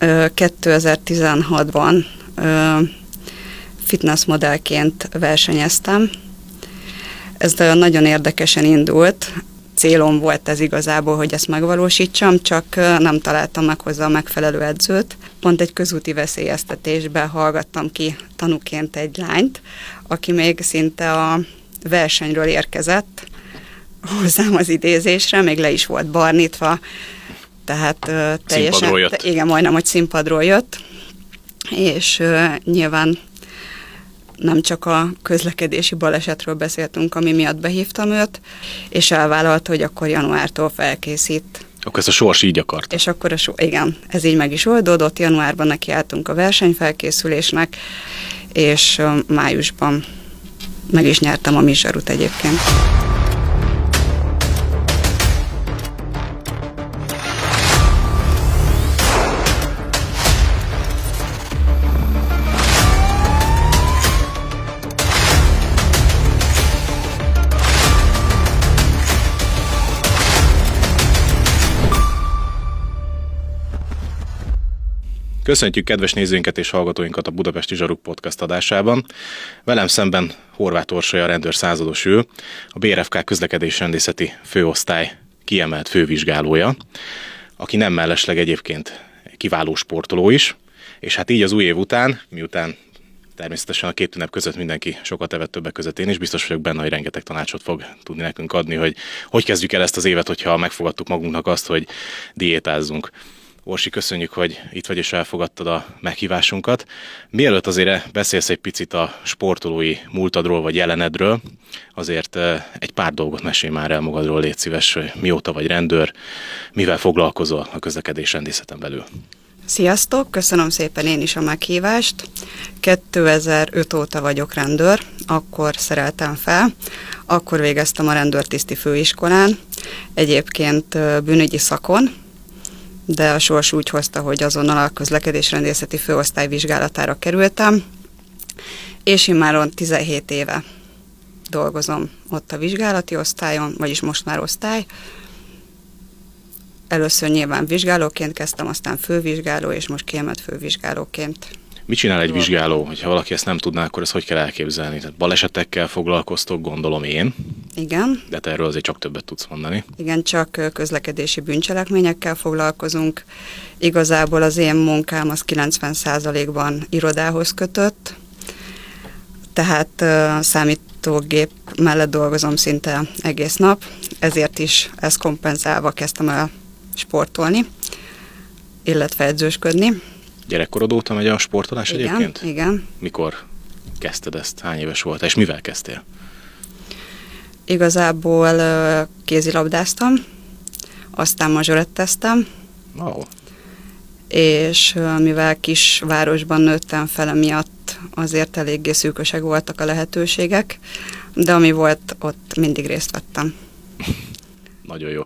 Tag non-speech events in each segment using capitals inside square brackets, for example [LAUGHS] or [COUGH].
2016-ban fitness modellként versenyeztem. Ez nagyon érdekesen indult. Célom volt ez igazából, hogy ezt megvalósítsam, csak nem találtam meg hozzá a megfelelő edzőt. Pont egy közúti veszélyeztetésben hallgattam ki tanúként egy lányt, aki még szinte a versenyről érkezett hozzám az idézésre, még le is volt barnítva, tehát uh, teljesen, jött. igen, majdnem, hogy színpadról jött, és uh, nyilván nem csak a közlekedési balesetről beszéltünk, ami miatt behívtam őt, és elvállalta, hogy akkor januártól felkészít. Akkor ezt a sors így akart. És akkor a so, igen, ez így meg is oldódott, januárban nekiálltunk a versenyfelkészülésnek, és májusban meg is nyertem a Misarut egyébként. Köszöntjük kedves nézőinket és hallgatóinkat a Budapesti Zsaruk podcast adásában. Velem szemben Horváth Orsolya, rendőr százados ő, a BRFK közlekedés rendészeti főosztály kiemelt fővizsgálója, aki nem mellesleg egyébként kiváló sportoló is, és hát így az új év után, miután természetesen a két ünnep között mindenki sokat evett többek között én, és biztos vagyok benne, hogy rengeteg tanácsot fog tudni nekünk adni, hogy hogy kezdjük el ezt az évet, hogyha megfogadtuk magunknak azt, hogy diétázzunk. Orsi, köszönjük, hogy itt vagy és elfogadtad a meghívásunkat. Mielőtt azért beszélsz egy picit a sportolói múltadról vagy jelenedről, azért egy pár dolgot mesélj már el magadról, légy szíves, hogy mióta vagy rendőr, mivel foglalkozol a közlekedés rendészeten belül. Sziasztok, köszönöm szépen én is a meghívást. 2005 óta vagyok rendőr, akkor szereltem fel, akkor végeztem a rendőrtiszti főiskolán, egyébként bűnügyi szakon, de a sors úgy hozta, hogy azonnal a közlekedésrendészeti főosztály vizsgálatára kerültem, és én már 17 éve dolgozom ott a vizsgálati osztályon, vagyis most már osztály. Először nyilván vizsgálóként kezdtem, aztán fővizsgáló, és most kiemelt fővizsgálóként Mit csinál egy vizsgáló? Hogyha valaki ezt nem tudná, akkor ezt hogy kell elképzelni? Tehát balesetekkel foglalkoztok, gondolom én. Igen. De te erről azért csak többet tudsz mondani. Igen, csak közlekedési bűncselekményekkel foglalkozunk. Igazából az én munkám az 90%-ban irodához kötött, tehát számítógép mellett dolgozom szinte egész nap, ezért is ezt kompenzálva kezdtem el sportolni, illetve edzősködni. Gyerekkorod óta megy a sportolás igen, egyébként? Igen. Mikor kezdted ezt? Hány éves volt? És mivel kezdtél? Igazából kézilabdáztam, aztán mazsoretteztem. Oh. És mivel kis városban nőttem fel, miatt azért eléggé szűkösek voltak a lehetőségek, de ami volt, ott mindig részt vettem. [LAUGHS] Nagyon jó.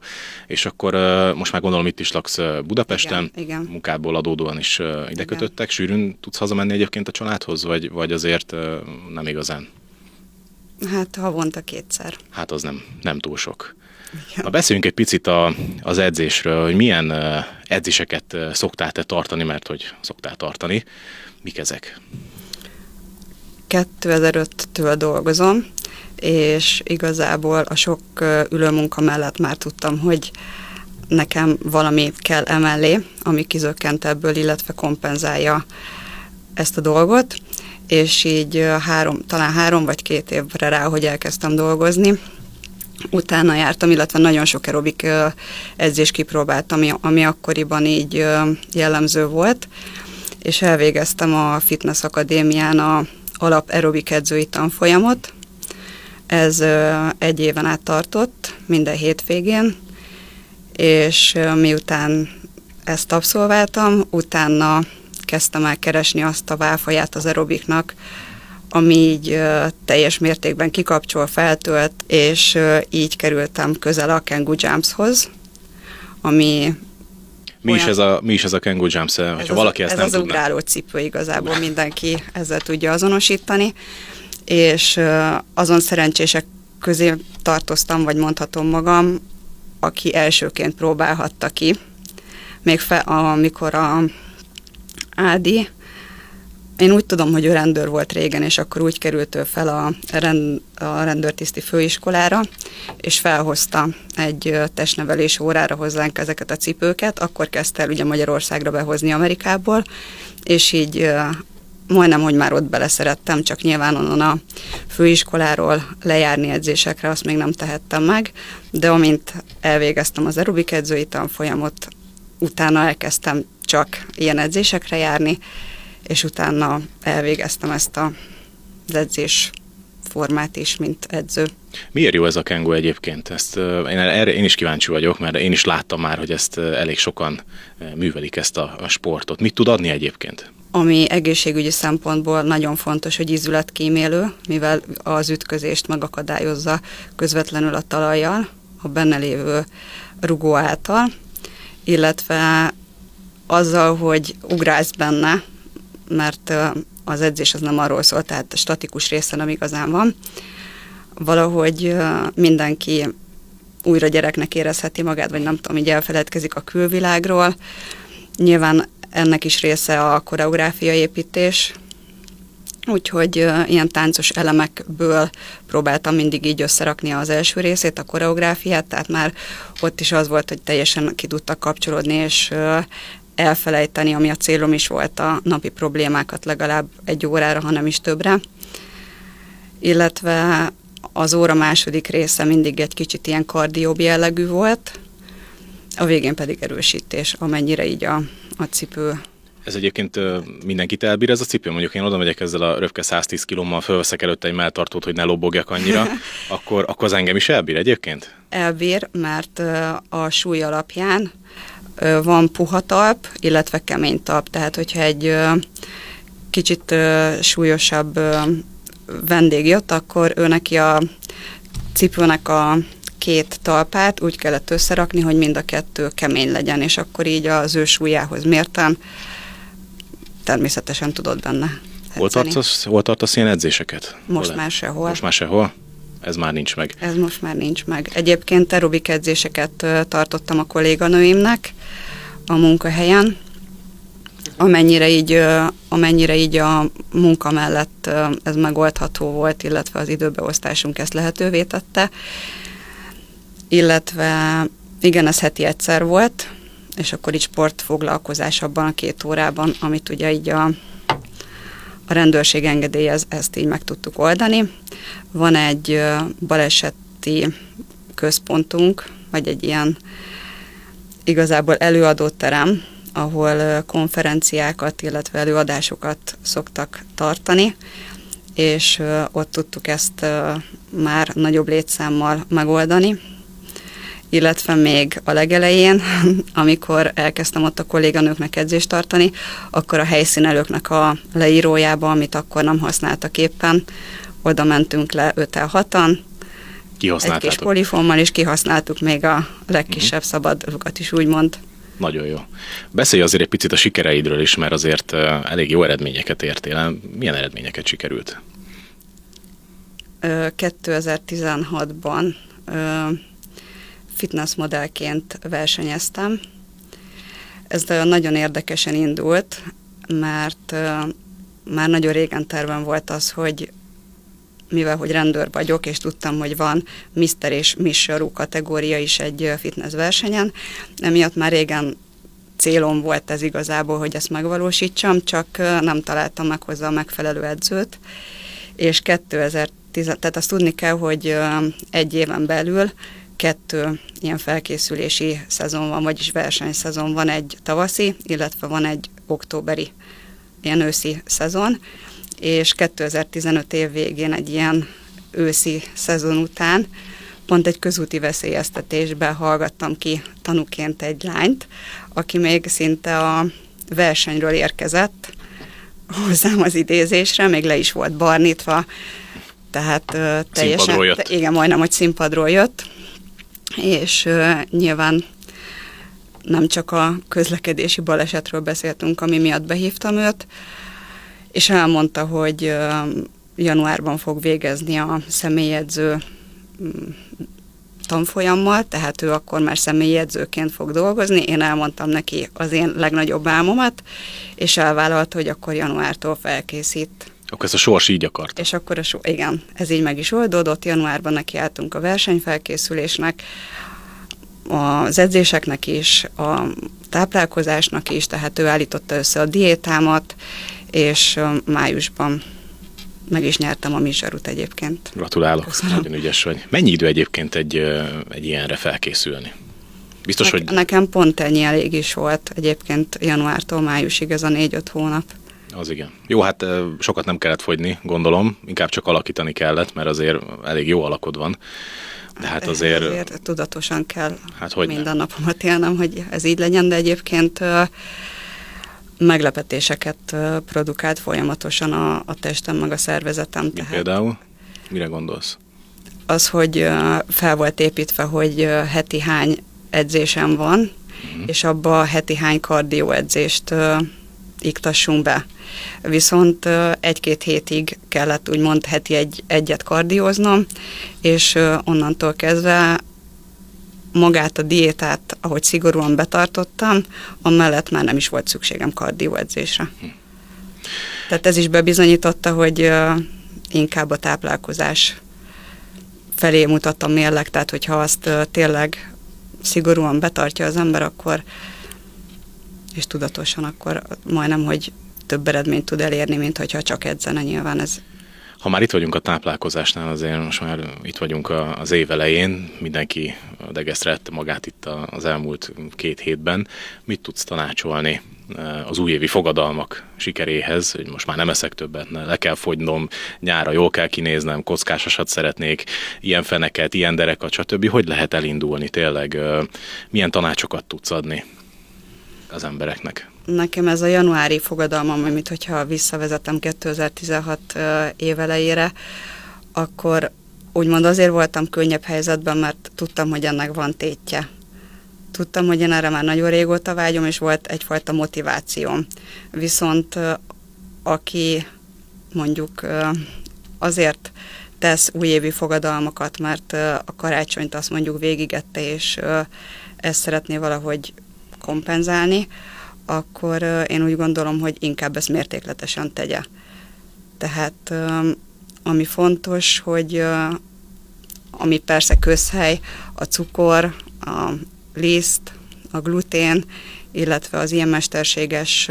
És akkor most már gondolom itt is laksz Budapesten, igen, igen. munkából adódóan is ide kötöttek. Sűrűn tudsz hazamenni egyébként a családhoz, vagy, vagy azért nem igazán? Hát havonta kétszer. Hát az nem, nem túl sok. Igen. Na beszéljünk egy picit a, az edzésről, hogy milyen edzéseket szoktál te tartani, mert hogy szoktál tartani. Mik ezek? 2005-től dolgozom, és igazából a sok ülőmunka mellett már tudtam, hogy nekem valami kell emellé, ami kizökkent ebből, illetve kompenzálja ezt a dolgot, és így három, talán három vagy két évre rá, hogy elkezdtem dolgozni, utána jártam, illetve nagyon sok aerobik edzés kipróbáltam, ami, ami akkoriban így jellemző volt, és elvégeztem a Fitness Akadémián a alap aerobik edzői tanfolyamot, ez egy éven át tartott, minden hétvégén, és miután ezt abszolváltam, utána kezdtem el keresni azt a válfaját az aerobiknak, ami így teljes mértékben kikapcsol, feltölt, és így kerültem közel a Kangoo Jumpshoz, ami mi, olyan, is ez a, mi is ez a Kangoo Jumps, hogyha ez valaki az, ezt ez nem az ugráló cipő igazából mindenki ezzel tudja azonosítani és azon szerencsések közé tartoztam, vagy mondhatom magam, aki elsőként próbálhatta ki. Még fe, amikor a Ádi, én úgy tudom, hogy ő rendőr volt régen, és akkor úgy került ő fel a, rend, a rendőrtiszti főiskolára, és felhozta egy testnevelés órára hozzánk ezeket a cipőket, akkor kezdte el ugye Magyarországra behozni Amerikából, és így majdnem, hogy már ott beleszerettem, csak nyilván onnan a főiskoláról lejárni edzésekre azt még nem tehettem meg, de amint elvégeztem az aerobik edzői tanfolyamot, utána elkezdtem csak ilyen edzésekre járni, és utána elvégeztem ezt a, edzés formát is, mint edző. Miért jó ez a kengó egyébként? Ezt, én, erre én is kíváncsi vagyok, mert én is láttam már, hogy ezt elég sokan művelik ezt a, a sportot. Mit tud adni egyébként? Ami egészségügyi szempontból nagyon fontos, hogy ízületkímélő, mivel az ütközést megakadályozza közvetlenül a talajjal, a benne lévő rugó által, illetve azzal, hogy ugrálsz benne, mert az edzés az nem arról szól, tehát a statikus része nem igazán van. Valahogy mindenki újra gyereknek érezheti magát, vagy nem tudom, így elfeledkezik a külvilágról. Nyilván ennek is része a koreográfia építés, úgyhogy ilyen táncos elemekből próbáltam mindig így összerakni az első részét, a koreográfiát, tehát már ott is az volt, hogy teljesen ki tudtak kapcsolódni, és elfelejteni, ami a célom is volt, a napi problémákat legalább egy órára, hanem is többre. Illetve az óra második része mindig egy kicsit ilyen kardióbb jellegű volt, a végén pedig erősítés, amennyire így a, a cipő ez egyébként mindenkit elbír ez a cipő? Mondjuk én oda megyek ezzel a röpke 110 kilommal, fölveszek előtte egy melltartót, hogy ne lobogjak annyira, [LAUGHS] akkor, akkor az engem is elbír egyébként? Elbír, mert a súly alapján van puha talp, illetve kemény talp. Tehát, hogyha egy kicsit súlyosabb vendég jött, akkor ő neki a cipőnek a két talpát úgy kellett összerakni, hogy mind a kettő kemény legyen, és akkor így az ő súlyához mértem, természetesen tudod benne Hol tartasz, hol tartasz ilyen edzéseket? Most hol már sehol. Most már sehol? Ez már nincs meg. Ez most már nincs meg. Egyébként aerobik edzéseket tartottam a kolléganőimnek a munkahelyen, amennyire így, amennyire így a munka mellett ez megoldható volt, illetve az időbeosztásunk ezt lehetővé tette. Illetve igen, ez heti egyszer volt, és akkor így sportfoglalkozás abban a két órában, amit ugye így a, a rendőrség engedélyez, ezt így meg tudtuk oldani. Van egy baleseti központunk, vagy egy ilyen igazából előadóterem, ahol konferenciákat, illetve előadásokat szoktak tartani, és ott tudtuk ezt már nagyobb létszámmal megoldani, illetve még a legelején, [LAUGHS] amikor elkezdtem ott a kolléganőknek edzést tartani, akkor a helyszínelőknek a leírójába, amit akkor nem használtak éppen, oda mentünk le 5 6 egy kis polifommal, és kihasználtuk még a legkisebb uh-huh. szabad lukat is, úgymond. Nagyon jó. Beszélj azért egy picit a sikereidről is, mert azért elég jó eredményeket értél el. Milyen eredményeket sikerült? 2016-ban fitnessmodellként versenyeztem. Ez nagyon érdekesen indult, mert már nagyon régen tervem volt az, hogy mivel hogy rendőr vagyok, és tudtam, hogy van Mr. és Miss kategória is egy fitness versenyen, emiatt már régen célom volt ez igazából, hogy ezt megvalósítsam, csak nem találtam meg hozzá a megfelelő edzőt, és 2010, tehát azt tudni kell, hogy egy éven belül kettő ilyen felkészülési szezon van, vagyis versenyszezon van, egy tavaszi, illetve van egy októberi, ilyen őszi szezon, és 2015 év végén egy ilyen őszi szezon után pont egy közúti veszélyeztetésbe hallgattam ki tanuként egy lányt, aki még szinte a versenyről érkezett hozzám az idézésre, még le is volt barnítva, tehát uh, teljesen, jött. igen, majdnem, hogy színpadról jött, és nyilván nem csak a közlekedési balesetről beszéltünk, ami miatt behívtam őt, és elmondta, hogy januárban fog végezni a személyedző mm, tanfolyammal, tehát ő akkor már személyi edzőként fog dolgozni. Én elmondtam neki az én legnagyobb álmomat, és elvállalta, hogy akkor januártól felkészít. Akkor ezt a sors így akart. És akkor a so, igen, ez így meg is oldódott. Januárban nekiálltunk a versenyfelkészülésnek, az edzéseknek is, a táplálkozásnak is, tehát ő állította össze a diétámat, és májusban meg is nyertem a Mizsarut egyébként. Gratulálok, Köszönöm. nagyon ügyes vagy. Mennyi idő egyébként egy, egy ilyenre felkészülni? Biztos, ne, hogy... Nekem pont ennyi elég is volt egyébként januártól májusig ez a négy-öt hónap. Az igen. Jó, hát sokat nem kellett fogyni, gondolom, inkább csak alakítani kellett, mert azért elég jó alakod van. De hát azért... azért tudatosan kell hát hogy minden napomat élnem, hogy ez így legyen, de egyébként meglepetéseket produkált folyamatosan a, a testem, meg a szervezetem. Mi tehát például? Mire gondolsz? Az, hogy fel volt építve, hogy heti hány edzésem van, uh-huh. és abba a heti hány edzést iktassunk be. Viszont egy-két hétig kellett úgymond heti egy, egyet kardióznom, és onnantól kezdve magát a diétát, ahogy szigorúan betartottam, amellett már nem is volt szükségem kardióedzésre. Hm. Tehát ez is bebizonyította, hogy inkább a táplálkozás felé mutat a mérleg, tehát hogyha azt tényleg szigorúan betartja az ember, akkor és tudatosan, akkor majdnem, hogy több eredményt tud elérni, mint hogyha csak edzene. Nyilván ez ha már itt vagyunk a táplálkozásnál, azért most már itt vagyunk az év elején, mindenki degesztrette magát itt az elmúlt két hétben. Mit tudsz tanácsolni eh, az újévi fogadalmak sikeréhez, hogy most már nem eszek többet, ne, le kell fogynom, nyára jól kell kinéznem, kockásasat szeretnék, ilyen feneket, ilyen derekat, stb. Hogy lehet elindulni tényleg? Eh, milyen tanácsokat tudsz adni az embereknek? Nekem ez a januári fogadalmam, amit hogyha visszavezetem 2016 évelejére, akkor úgymond azért voltam könnyebb helyzetben, mert tudtam, hogy ennek van tétje. Tudtam, hogy én erre már nagyon régóta vágyom, és volt egyfajta motivációm. Viszont aki mondjuk azért tesz újévi fogadalmakat, mert a karácsonyt azt mondjuk végigette, és ezt szeretné valahogy kompenzálni, akkor én úgy gondolom, hogy inkább ezt mértékletesen tegye. Tehát ami fontos, hogy ami persze közhely, a cukor, a liszt, a glutén, illetve az ilyen mesterséges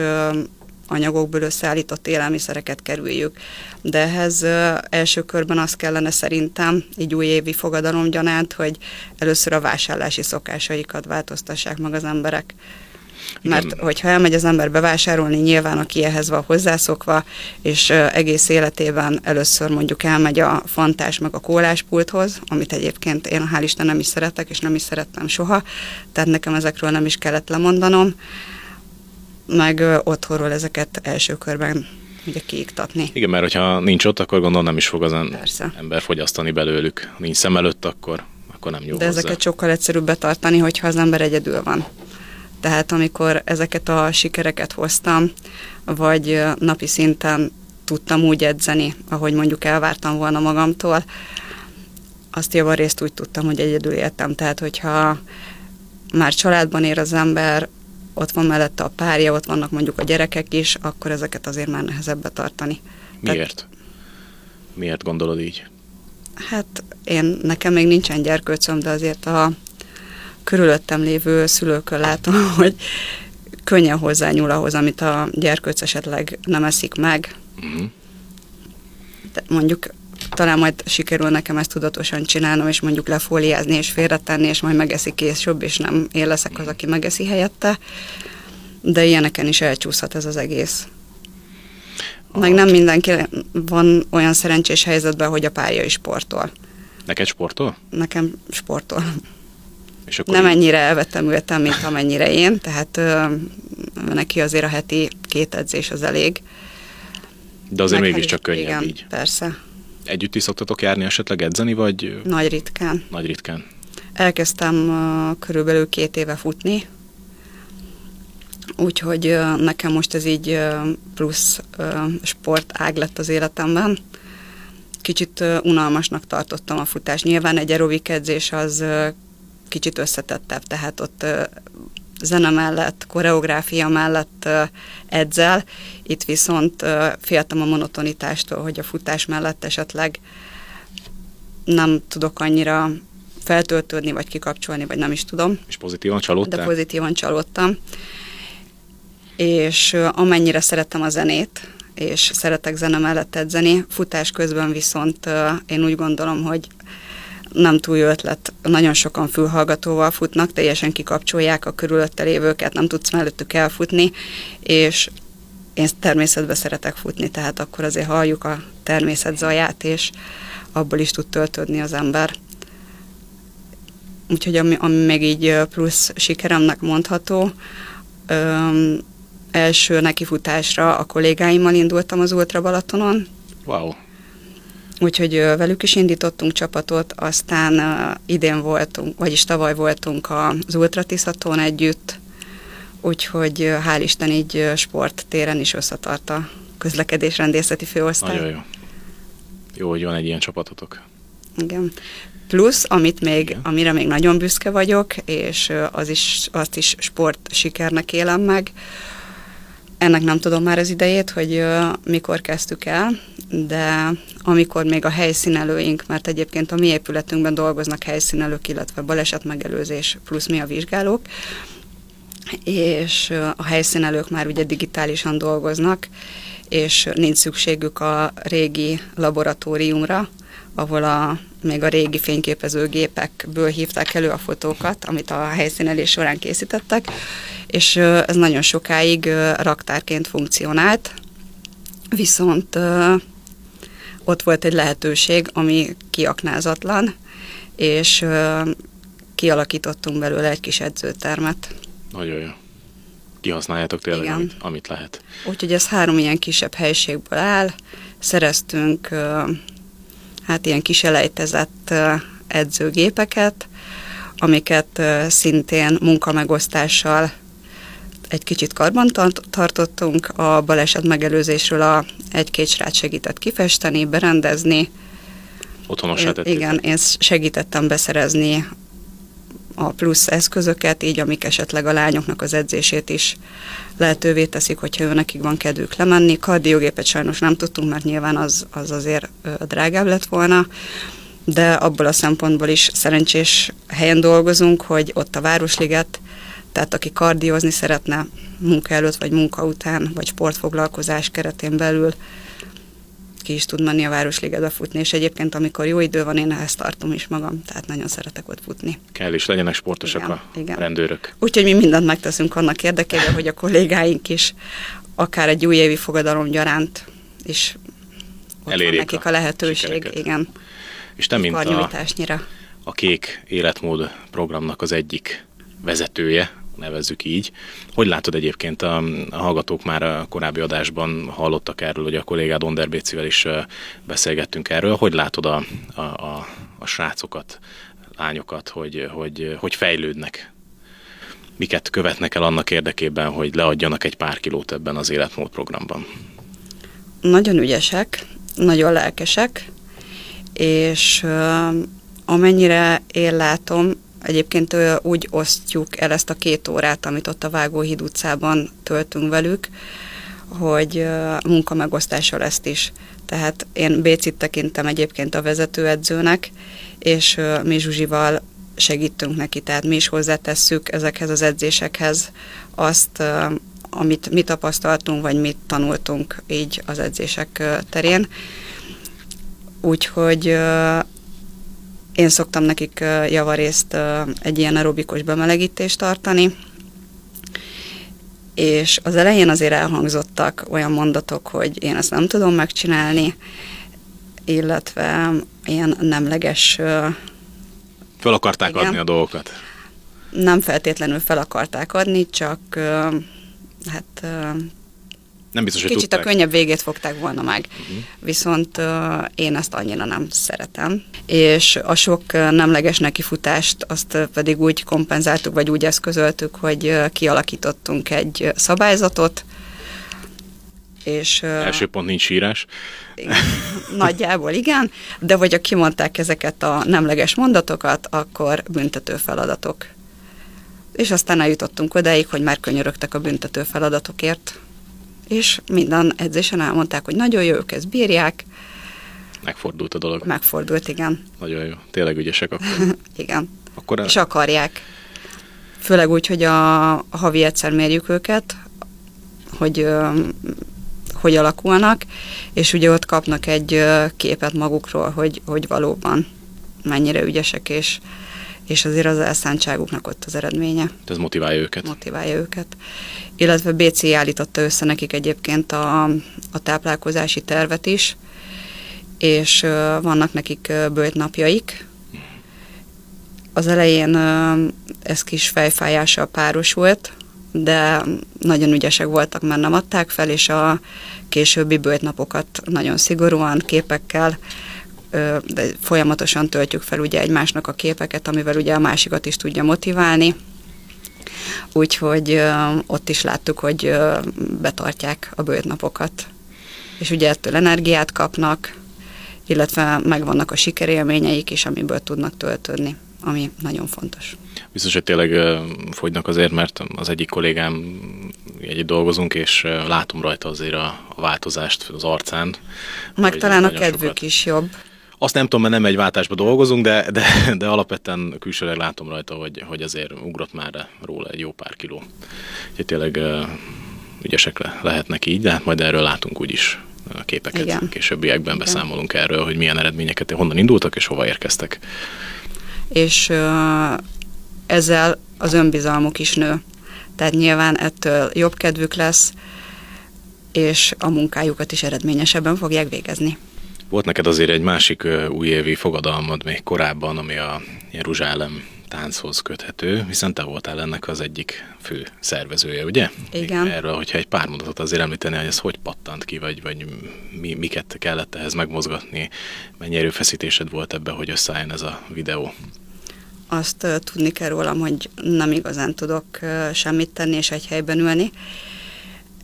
anyagokból összeállított élelmiszereket kerüljük. De ehhez első körben azt kellene szerintem, így újévi fogadalom gyanánt, hogy először a vásárlási szokásaikat változtassák meg az emberek. Mert Igen. hogyha elmegy az ember bevásárolni, nyilván aki ehhez van hozzászokva, és egész életében először mondjuk elmegy a fantás meg a kóláspulthoz, amit egyébként én hál' Isten nem is szeretek, és nem is szerettem soha, tehát nekem ezekről nem is kellett lemondanom, meg otthonról ezeket első körben ugye kiiktatni. Igen, mert hogyha nincs ott, akkor gondolom nem is fog az Persze. ember fogyasztani belőlük. Nincs szem előtt, akkor, akkor nem jó De hozzá. ezeket sokkal egyszerűbb betartani, hogyha az ember egyedül van. Tehát amikor ezeket a sikereket hoztam, vagy napi szinten tudtam úgy edzeni, ahogy mondjuk elvártam volna magamtól, azt javarészt úgy tudtam, hogy egyedül éltem. Tehát, hogyha már családban ér az ember, ott van mellette a párja, ott vannak mondjuk a gyerekek is, akkor ezeket azért már nehezebb betartani. Miért? Tehát, Miért gondolod így? Hát én, nekem még nincsen gyerkőcöm, de azért a körülöttem lévő szülőkön látom, [LAUGHS] hogy könnyen hozzányúl ahhoz, amit a gyerkőc esetleg nem eszik meg. Uh-huh. De mondjuk talán majd sikerül nekem ezt tudatosan csinálnom, és mondjuk lefóliázni, és félretenni, és majd megeszi később, és nem én leszek az, aki megeszi helyette. De ilyeneken is elcsúszhat ez az egész. Meg nem mindenki van olyan szerencsés helyzetben, hogy a párja is sportol. Neked sportol? Nekem sportol. És akkor nem így... ennyire elvetemültem, mint amennyire én, tehát ö, neki azért a heti két edzés az elég. De azért mégiscsak könnyebb igen, így. persze. Együtt is szoktatok járni esetleg edzeni, vagy? Nagy ritkán. Nagy ritkán. Elkezdtem uh, körülbelül két éve futni, úgyhogy uh, nekem most ez így uh, plusz sport ág lett az életemben, kicsit unalmasnak tartottam a futást. Nyilván egy aerobik edzés az kicsit összetettebb, tehát ott zene mellett, koreográfia mellett edzel, itt viszont féltem a monotonitástól, hogy a futás mellett esetleg nem tudok annyira feltöltődni, vagy kikapcsolni, vagy nem is tudom. És pozitívan csalódtál? De pozitívan csalódtam. És amennyire szerettem a zenét, és szeretek zene mellett edzeni, futás közben viszont én úgy gondolom, hogy nem túl jó ötlet. Nagyon sokan fülhallgatóval futnak, teljesen kikapcsolják a körülötte lévőket, nem tudsz mellettük elfutni, és én természetben szeretek futni, tehát akkor azért halljuk a természet zaját, és abból is tud töltődni az ember. Úgyhogy ami, ami még így plusz sikeremnek mondható, öm, első nekifutásra a kollégáimmal indultam az Ultra Balatonon. Wow. Úgyhogy velük is indítottunk csapatot, aztán idén voltunk, vagyis tavaly voltunk az Ultra Tiszaton együtt, úgyhogy hál' Isten így sporttéren is összetart a közlekedésrendészeti főosztály. Nagyon jó. Jó, hogy van egy ilyen csapatotok. Igen. Plusz, amit még, Igen. amire még nagyon büszke vagyok, és az is, azt is sport sikernek élem meg, ennek nem tudom már az idejét, hogy uh, mikor kezdtük el, de amikor még a helyszínelőink, mert egyébként a mi épületünkben dolgoznak helyszínelők, illetve baleset megelőzés plusz mi a vizsgálók, és uh, a helyszínelők már ugye digitálisan dolgoznak, és nincs szükségük a régi laboratóriumra, ahol a, még a régi fényképezőgépekből hívták elő a fotókat, amit a helyszínelés során készítettek, és ez nagyon sokáig raktárként funkcionált, viszont ott volt egy lehetőség, ami kiaknázatlan, és kialakítottunk belőle egy kis edzőtermet. Nagyon jó. Kihasználjátok tényleg, amit, amit lehet. Úgyhogy ez három ilyen kisebb helységből áll. Szereztünk hát ilyen kis elejtezett edzőgépeket, amiket szintén munkamegosztással egy kicsit karban tartottunk, a baleset megelőzésről a egy-két srác segített kifesteni, berendezni. Otthonosá Igen, én segítettem beszerezni a plusz eszközöket, így amik esetleg a lányoknak az edzését is lehetővé teszik, hogyha ő nekik van kedvük lemenni. Kardiogépet sajnos nem tudtunk, mert nyilván az, az azért drágább lett volna, de abból a szempontból is szerencsés helyen dolgozunk, hogy ott a Városliget, tehát aki kardiózni szeretne munka előtt, vagy munka után, vagy sportfoglalkozás keretén belül, ki is tud menni a Városligetbe futni, és egyébként amikor jó idő van, én ehhez tartom is magam, tehát nagyon szeretek ott futni. Kell is legyenek sportosak igen, a igen. rendőrök. Úgyhogy mi mindent megteszünk annak érdekében, hogy a kollégáink is akár egy újévi fogadalom gyaránt is elérjék nekik a, a lehetőség, igen. És te, mint a, a Kék Életmód programnak az egyik vezetője, nevezzük így. Hogy látod egyébként a, a hallgatók már a korábbi adásban hallottak erről, hogy a kollégád Onderbécivel is beszélgettünk erről. Hogy látod a, a, a, a srácokat, lányokat, hogy, hogy, hogy fejlődnek? Miket követnek el annak érdekében, hogy leadjanak egy pár kilót ebben az életmód programban? Nagyon ügyesek, nagyon lelkesek, és amennyire én látom, Egyébként úgy osztjuk el ezt a két órát, amit ott a Vágóhíd utcában töltünk velük, hogy munkamegosztással ezt is. Tehát én Bécit tekintem egyébként a vezetőedzőnek, és mi Zsuzsival segítünk neki, tehát mi is hozzátesszük ezekhez az edzésekhez azt, amit mi tapasztaltunk, vagy mit tanultunk így az edzések terén. Úgyhogy én szoktam nekik javarészt egy ilyen aerobikus bemelegítést tartani, és az elején azért elhangzottak olyan mondatok, hogy én ezt nem tudom megcsinálni, illetve ilyen nemleges... Fel akarták igen, adni a dolgokat? Nem feltétlenül fel akarták adni, csak hát nem biztos, hogy Kicsit tudták. a könnyebb végét fogták volna meg. Uh-huh. Viszont uh, én ezt annyira nem szeretem. És a sok uh, nemleges nekifutást azt uh, pedig úgy kompenzáltuk, vagy úgy eszközöltük, hogy uh, kialakítottunk egy szabályzatot, És, Első pont nincs sírás. Nagyjából igen, de hogyha kimondták ezeket a nemleges mondatokat, akkor büntető feladatok. És aztán eljutottunk odáig, hogy már könyörögtek a büntető feladatokért, és minden edzésen elmondták, hogy nagyon jó, ők ezt bírják. Megfordult a dolog. Megfordult, igen. Nagyon jó. Tényleg ügyesek akkor. [LAUGHS] igen. Akkor el... És akarják. Főleg úgy, hogy a, a havi egyszer mérjük őket, hogy hogy alakulnak, és ugye ott kapnak egy képet magukról, hogy, hogy valóban mennyire ügyesek, és, és azért az elszántságuknak ott az eredménye. Ez motiválja őket. Motiválja őket. Illetve BC állította össze nekik egyébként a, a táplálkozási tervet is, és vannak nekik bőjtnapjaik. Az elején ez kis fejfájással párosult, de nagyon ügyesek voltak, mert nem adták fel, és a későbbi bőjtnapokat nagyon szigorúan képekkel de folyamatosan töltjük fel ugye egymásnak a képeket, amivel ugye a másikat is tudja motiválni. Úgyhogy ott is láttuk, hogy betartják a bőjtnapokat. És ugye ettől energiát kapnak, illetve megvannak a sikerélményeik is, amiből tudnak töltődni, ami nagyon fontos. Biztos, hogy tényleg fogynak azért, mert az egyik kollégám együtt dolgozunk, és látom rajta azért a, a változást az arcán. Meg talán a kedvük sokat. is jobb. Azt nem tudom, mert nem egy váltásba dolgozunk, de, de, de alapvetően külsőleg látom rajta, hogy, hogy azért ugrott már róla egy jó pár kiló. Úgyhogy tényleg ügyesek le, lehetnek így, de hát majd erről látunk úgyis a képeket. Igen. Későbbiekben Igen. beszámolunk erről, hogy milyen eredményeket, honnan indultak és hova érkeztek. És uh, ezzel az önbizalmuk is nő. Tehát nyilván ettől jobb kedvük lesz, és a munkájukat is eredményesebben fogják végezni. Volt neked azért egy másik újévi fogadalmad még korábban, ami a Jeruzsálem tánchoz köthető, hiszen te voltál ennek az egyik fő szervezője, ugye? Igen. Erről, hogyha egy pár mondatot azért említeni, hogy ez hogy pattant ki, vagy, vagy mi, miket kellett ehhez megmozgatni, mennyi erőfeszítésed volt ebbe, hogy összeálljon ez a videó? azt tudni kell rólam, hogy nem igazán tudok semmit tenni és egy helyben ülni.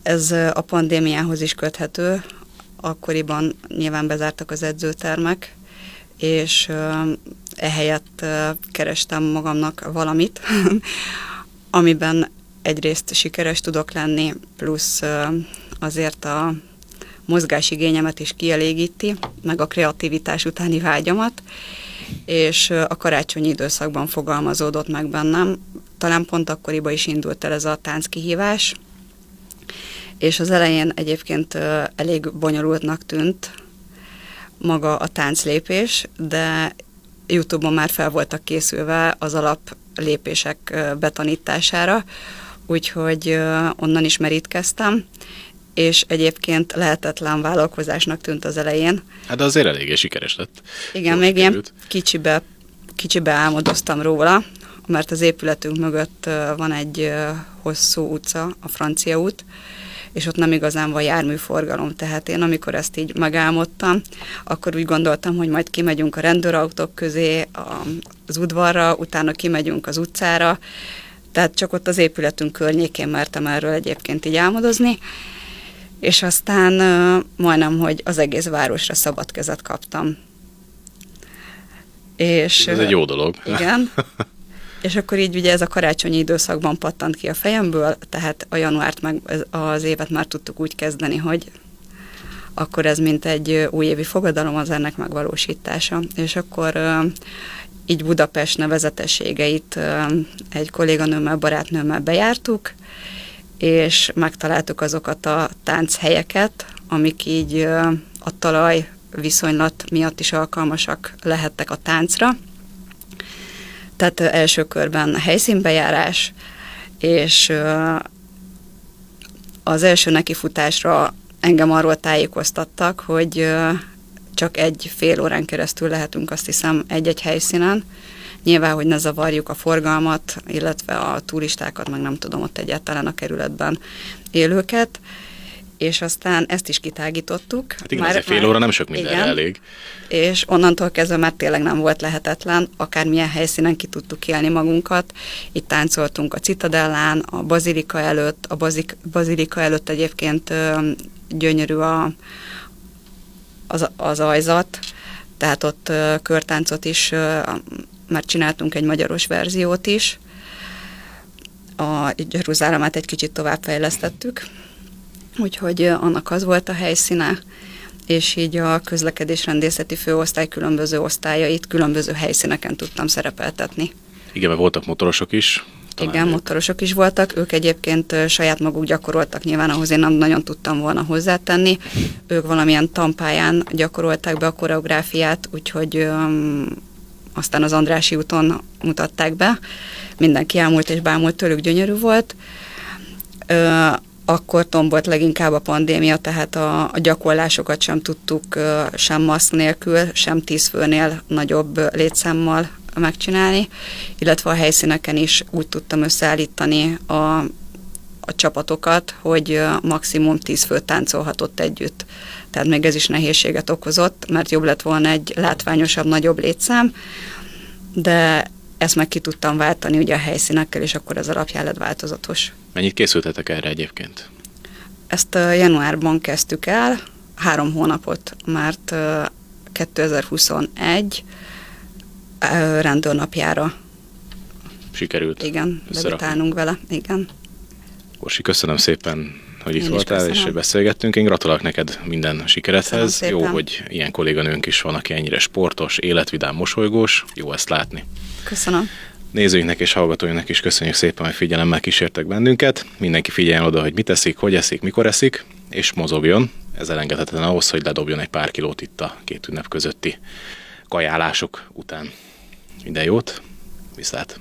Ez a pandémiához is köthető. Akkoriban nyilván bezártak az edzőtermek, és ehelyett kerestem magamnak valamit, [LAUGHS] amiben egyrészt sikeres tudok lenni, plusz azért a mozgásigényemet is kielégíti, meg a kreativitás utáni vágyamat, és a karácsonyi időszakban fogalmazódott meg bennem. Talán pont akkoriban is indult el ez a kihívás, és az elején egyébként elég bonyolultnak tűnt maga a tánclépés, de Youtube-on már fel voltak készülve az alap lépések betanítására, úgyhogy onnan is merítkeztem, és egyébként lehetetlen vállalkozásnak tűnt az elején. Hát azért eléggé sikeres lett. Igen, Jó még ilyen kicsibe, kicsibe álmodoztam róla, mert az épületünk mögött van egy hosszú utca, a Francia út, és ott nem igazán van járműforgalom, tehát én amikor ezt így megálmodtam, akkor úgy gondoltam, hogy majd kimegyünk a rendőrautók közé, az udvarra, utána kimegyünk az utcára, tehát csak ott az épületünk környékén mertem erről egyébként így álmodozni, és aztán majdnem, hogy az egész városra szabad kezet kaptam. És, ez egy jó dolog. Igen. [LAUGHS] és akkor így ugye ez a karácsonyi időszakban pattant ki a fejemből, tehát a januárt meg az évet már tudtuk úgy kezdeni, hogy akkor ez mint egy újévi fogadalom az ennek megvalósítása. És akkor így Budapest nevezetességeit egy kolléganőmmel, barátnőmmel bejártuk, és megtaláltuk azokat a tánchelyeket, amik így a talaj viszonylat miatt is alkalmasak lehettek a táncra. Tehát első körben helyszínbejárás, és az első nekifutásra engem arról tájékoztattak, hogy csak egy fél órán keresztül lehetünk azt hiszem egy-egy helyszínen, Nyilván, hogy ne zavarjuk a forgalmat, illetve a turistákat, meg nem tudom ott egyáltalán a kerületben élőket és aztán ezt is kitágítottuk. Hát igen, már, fél óra nem sok minden elég. És onnantól kezdve már tényleg nem volt lehetetlen, akármilyen helyszínen ki tudtuk élni magunkat. Itt táncoltunk a Citadellán, a Bazilika előtt, a bazik, Bazilika előtt egyébként gyönyörű a, az, az ajzat, tehát ott körtáncot is, már csináltunk egy magyaros verziót is, a Jeruzálemát egy kicsit tovább fejlesztettük, úgyhogy annak az volt a helyszíne, és így a közlekedésrendészeti főosztály különböző osztályait különböző helyszíneken tudtam szerepeltetni. Igen, mert voltak motorosok is. Talán Igen, ők. motorosok is voltak, ők egyébként saját maguk gyakoroltak, nyilván ahhoz én nem nagyon tudtam volna hozzátenni. Ők valamilyen tampáján gyakorolták be a koreográfiát, úgyhogy um, aztán az Andrási úton mutatták be. Mindenki ámult és bámult, tőlük gyönyörű volt. Ö, akkor tombolt leginkább a pandémia, tehát a, a gyakorlásokat sem tudtuk sem maszk nélkül, sem tíz főnél nagyobb létszámmal megcsinálni, illetve a helyszíneken is úgy tudtam összeállítani a, a csapatokat, hogy maximum 10 fő táncolhatott együtt. Tehát még ez is nehézséget okozott, mert jobb lett volna egy látványosabb, nagyobb létszám, de ezt meg ki tudtam váltani ugye a helyszínekkel, és akkor ez alapján lett változatos. Mennyit készültetek erre egyébként? Ezt januárban kezdtük el, három hónapot, mert 2021 rendőrnapjára sikerült. Igen, debütálnunk vele, igen. Orsi, köszönöm szépen, hogy itt voltál, és beszélgettünk. Én gratulálok neked minden sikeredhez. Jó, hogy ilyen kolléganőnk is van, aki ennyire sportos, életvidám, mosolygós. Jó ezt látni. Köszönöm. Nézőinknek és hallgatóinknak is köszönjük szépen, hogy figyelemmel kísértek bennünket. Mindenki figyeljen oda, hogy mit eszik, hogy eszik, mikor eszik, és mozogjon. Ez elengedhetetlen ahhoz, hogy ledobjon egy pár kilót itt a két ünnep közötti kajálások után. Minden jót, viszlát!